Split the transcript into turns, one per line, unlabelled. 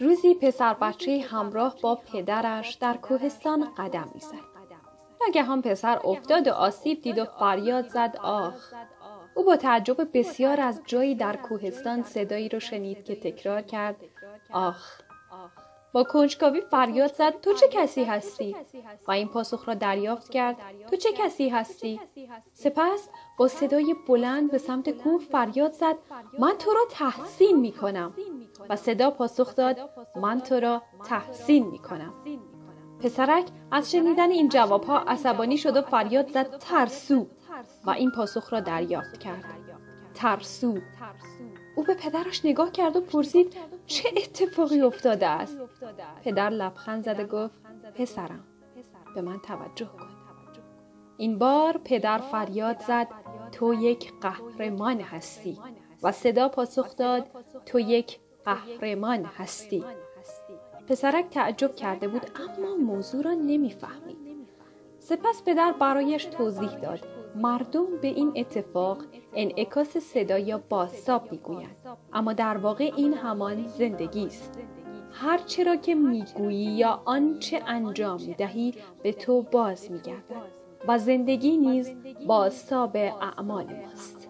روزی پسر بچه همراه با پدرش در کوهستان قدم می‌زد. ناگهان پسر افتاد و آسیب دید و فریاد زد آخ. او با تعجب بسیار از جایی در کوهستان صدایی رو شنید که تکرار کرد آخ. با کنجکاوی فریاد زد تو چه کسی هستی؟ و این پاسخ را دریافت کرد تو چه کسی هستی؟ سپس با صدای بلند به سمت کوه فریاد زد من تو را تحسین می کنم و صدا پاسخ داد من تو را تحسین می کنم پسرک از شنیدن این جوابها عصبانی شد و فریاد زد ترسو و این پاسخ را دریافت کرد ترسو او به پدرش نگاه کرد و پرسید چه اتفاقی افتاده است؟ پدر لبخند زد و گفت پسرم به من توجه کن. این بار پدر فریاد زد تو یک قهرمان هستی. و صدا پاسخ داد تو یک قهرمان هستی. پسرک تعجب کرده بود اما موضوع را نمی‌فهمید. سپس پدر برایش توضیح داد. مردم به این اتفاق انعکاس صدا یا بازتاب می‌گویند. اما در واقع این همان زندگی است. هر چرا که می‌گویی یا آنچه انجام می‌دهی به تو باز میگردد و زندگی نیز بازتاب اعمال ماست.